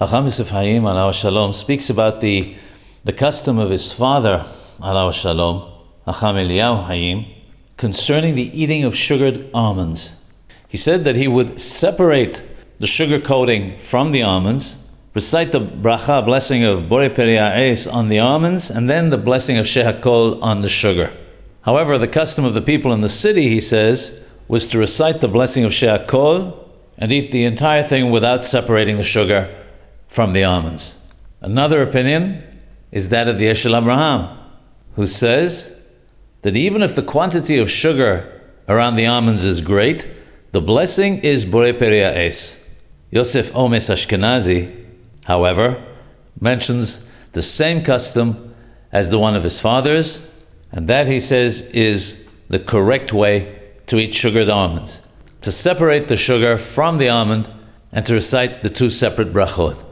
Hacham Yosef Hayim, alav shalom, speaks about the, the custom of his father, alav shalom, Hacham Eliyahu Hayim, concerning the eating of sugared almonds. He said that he would separate the sugar coating from the almonds, recite the bracha, blessing of Bore Es on the almonds, and then the blessing of Shehakol on the sugar. However, the custom of the people in the city, he says, was to recite the blessing of Shehakol and eat the entire thing without separating the sugar from the almonds. Another opinion is that of the Eshel Abraham, who says that even if the quantity of sugar around the almonds is great, the blessing is Bore Peria Es. Yosef Omes Ashkenazi, however, mentions the same custom as the one of his fathers, and that he says is the correct way to eat sugared almonds to separate the sugar from the almond and to recite the two separate brachot.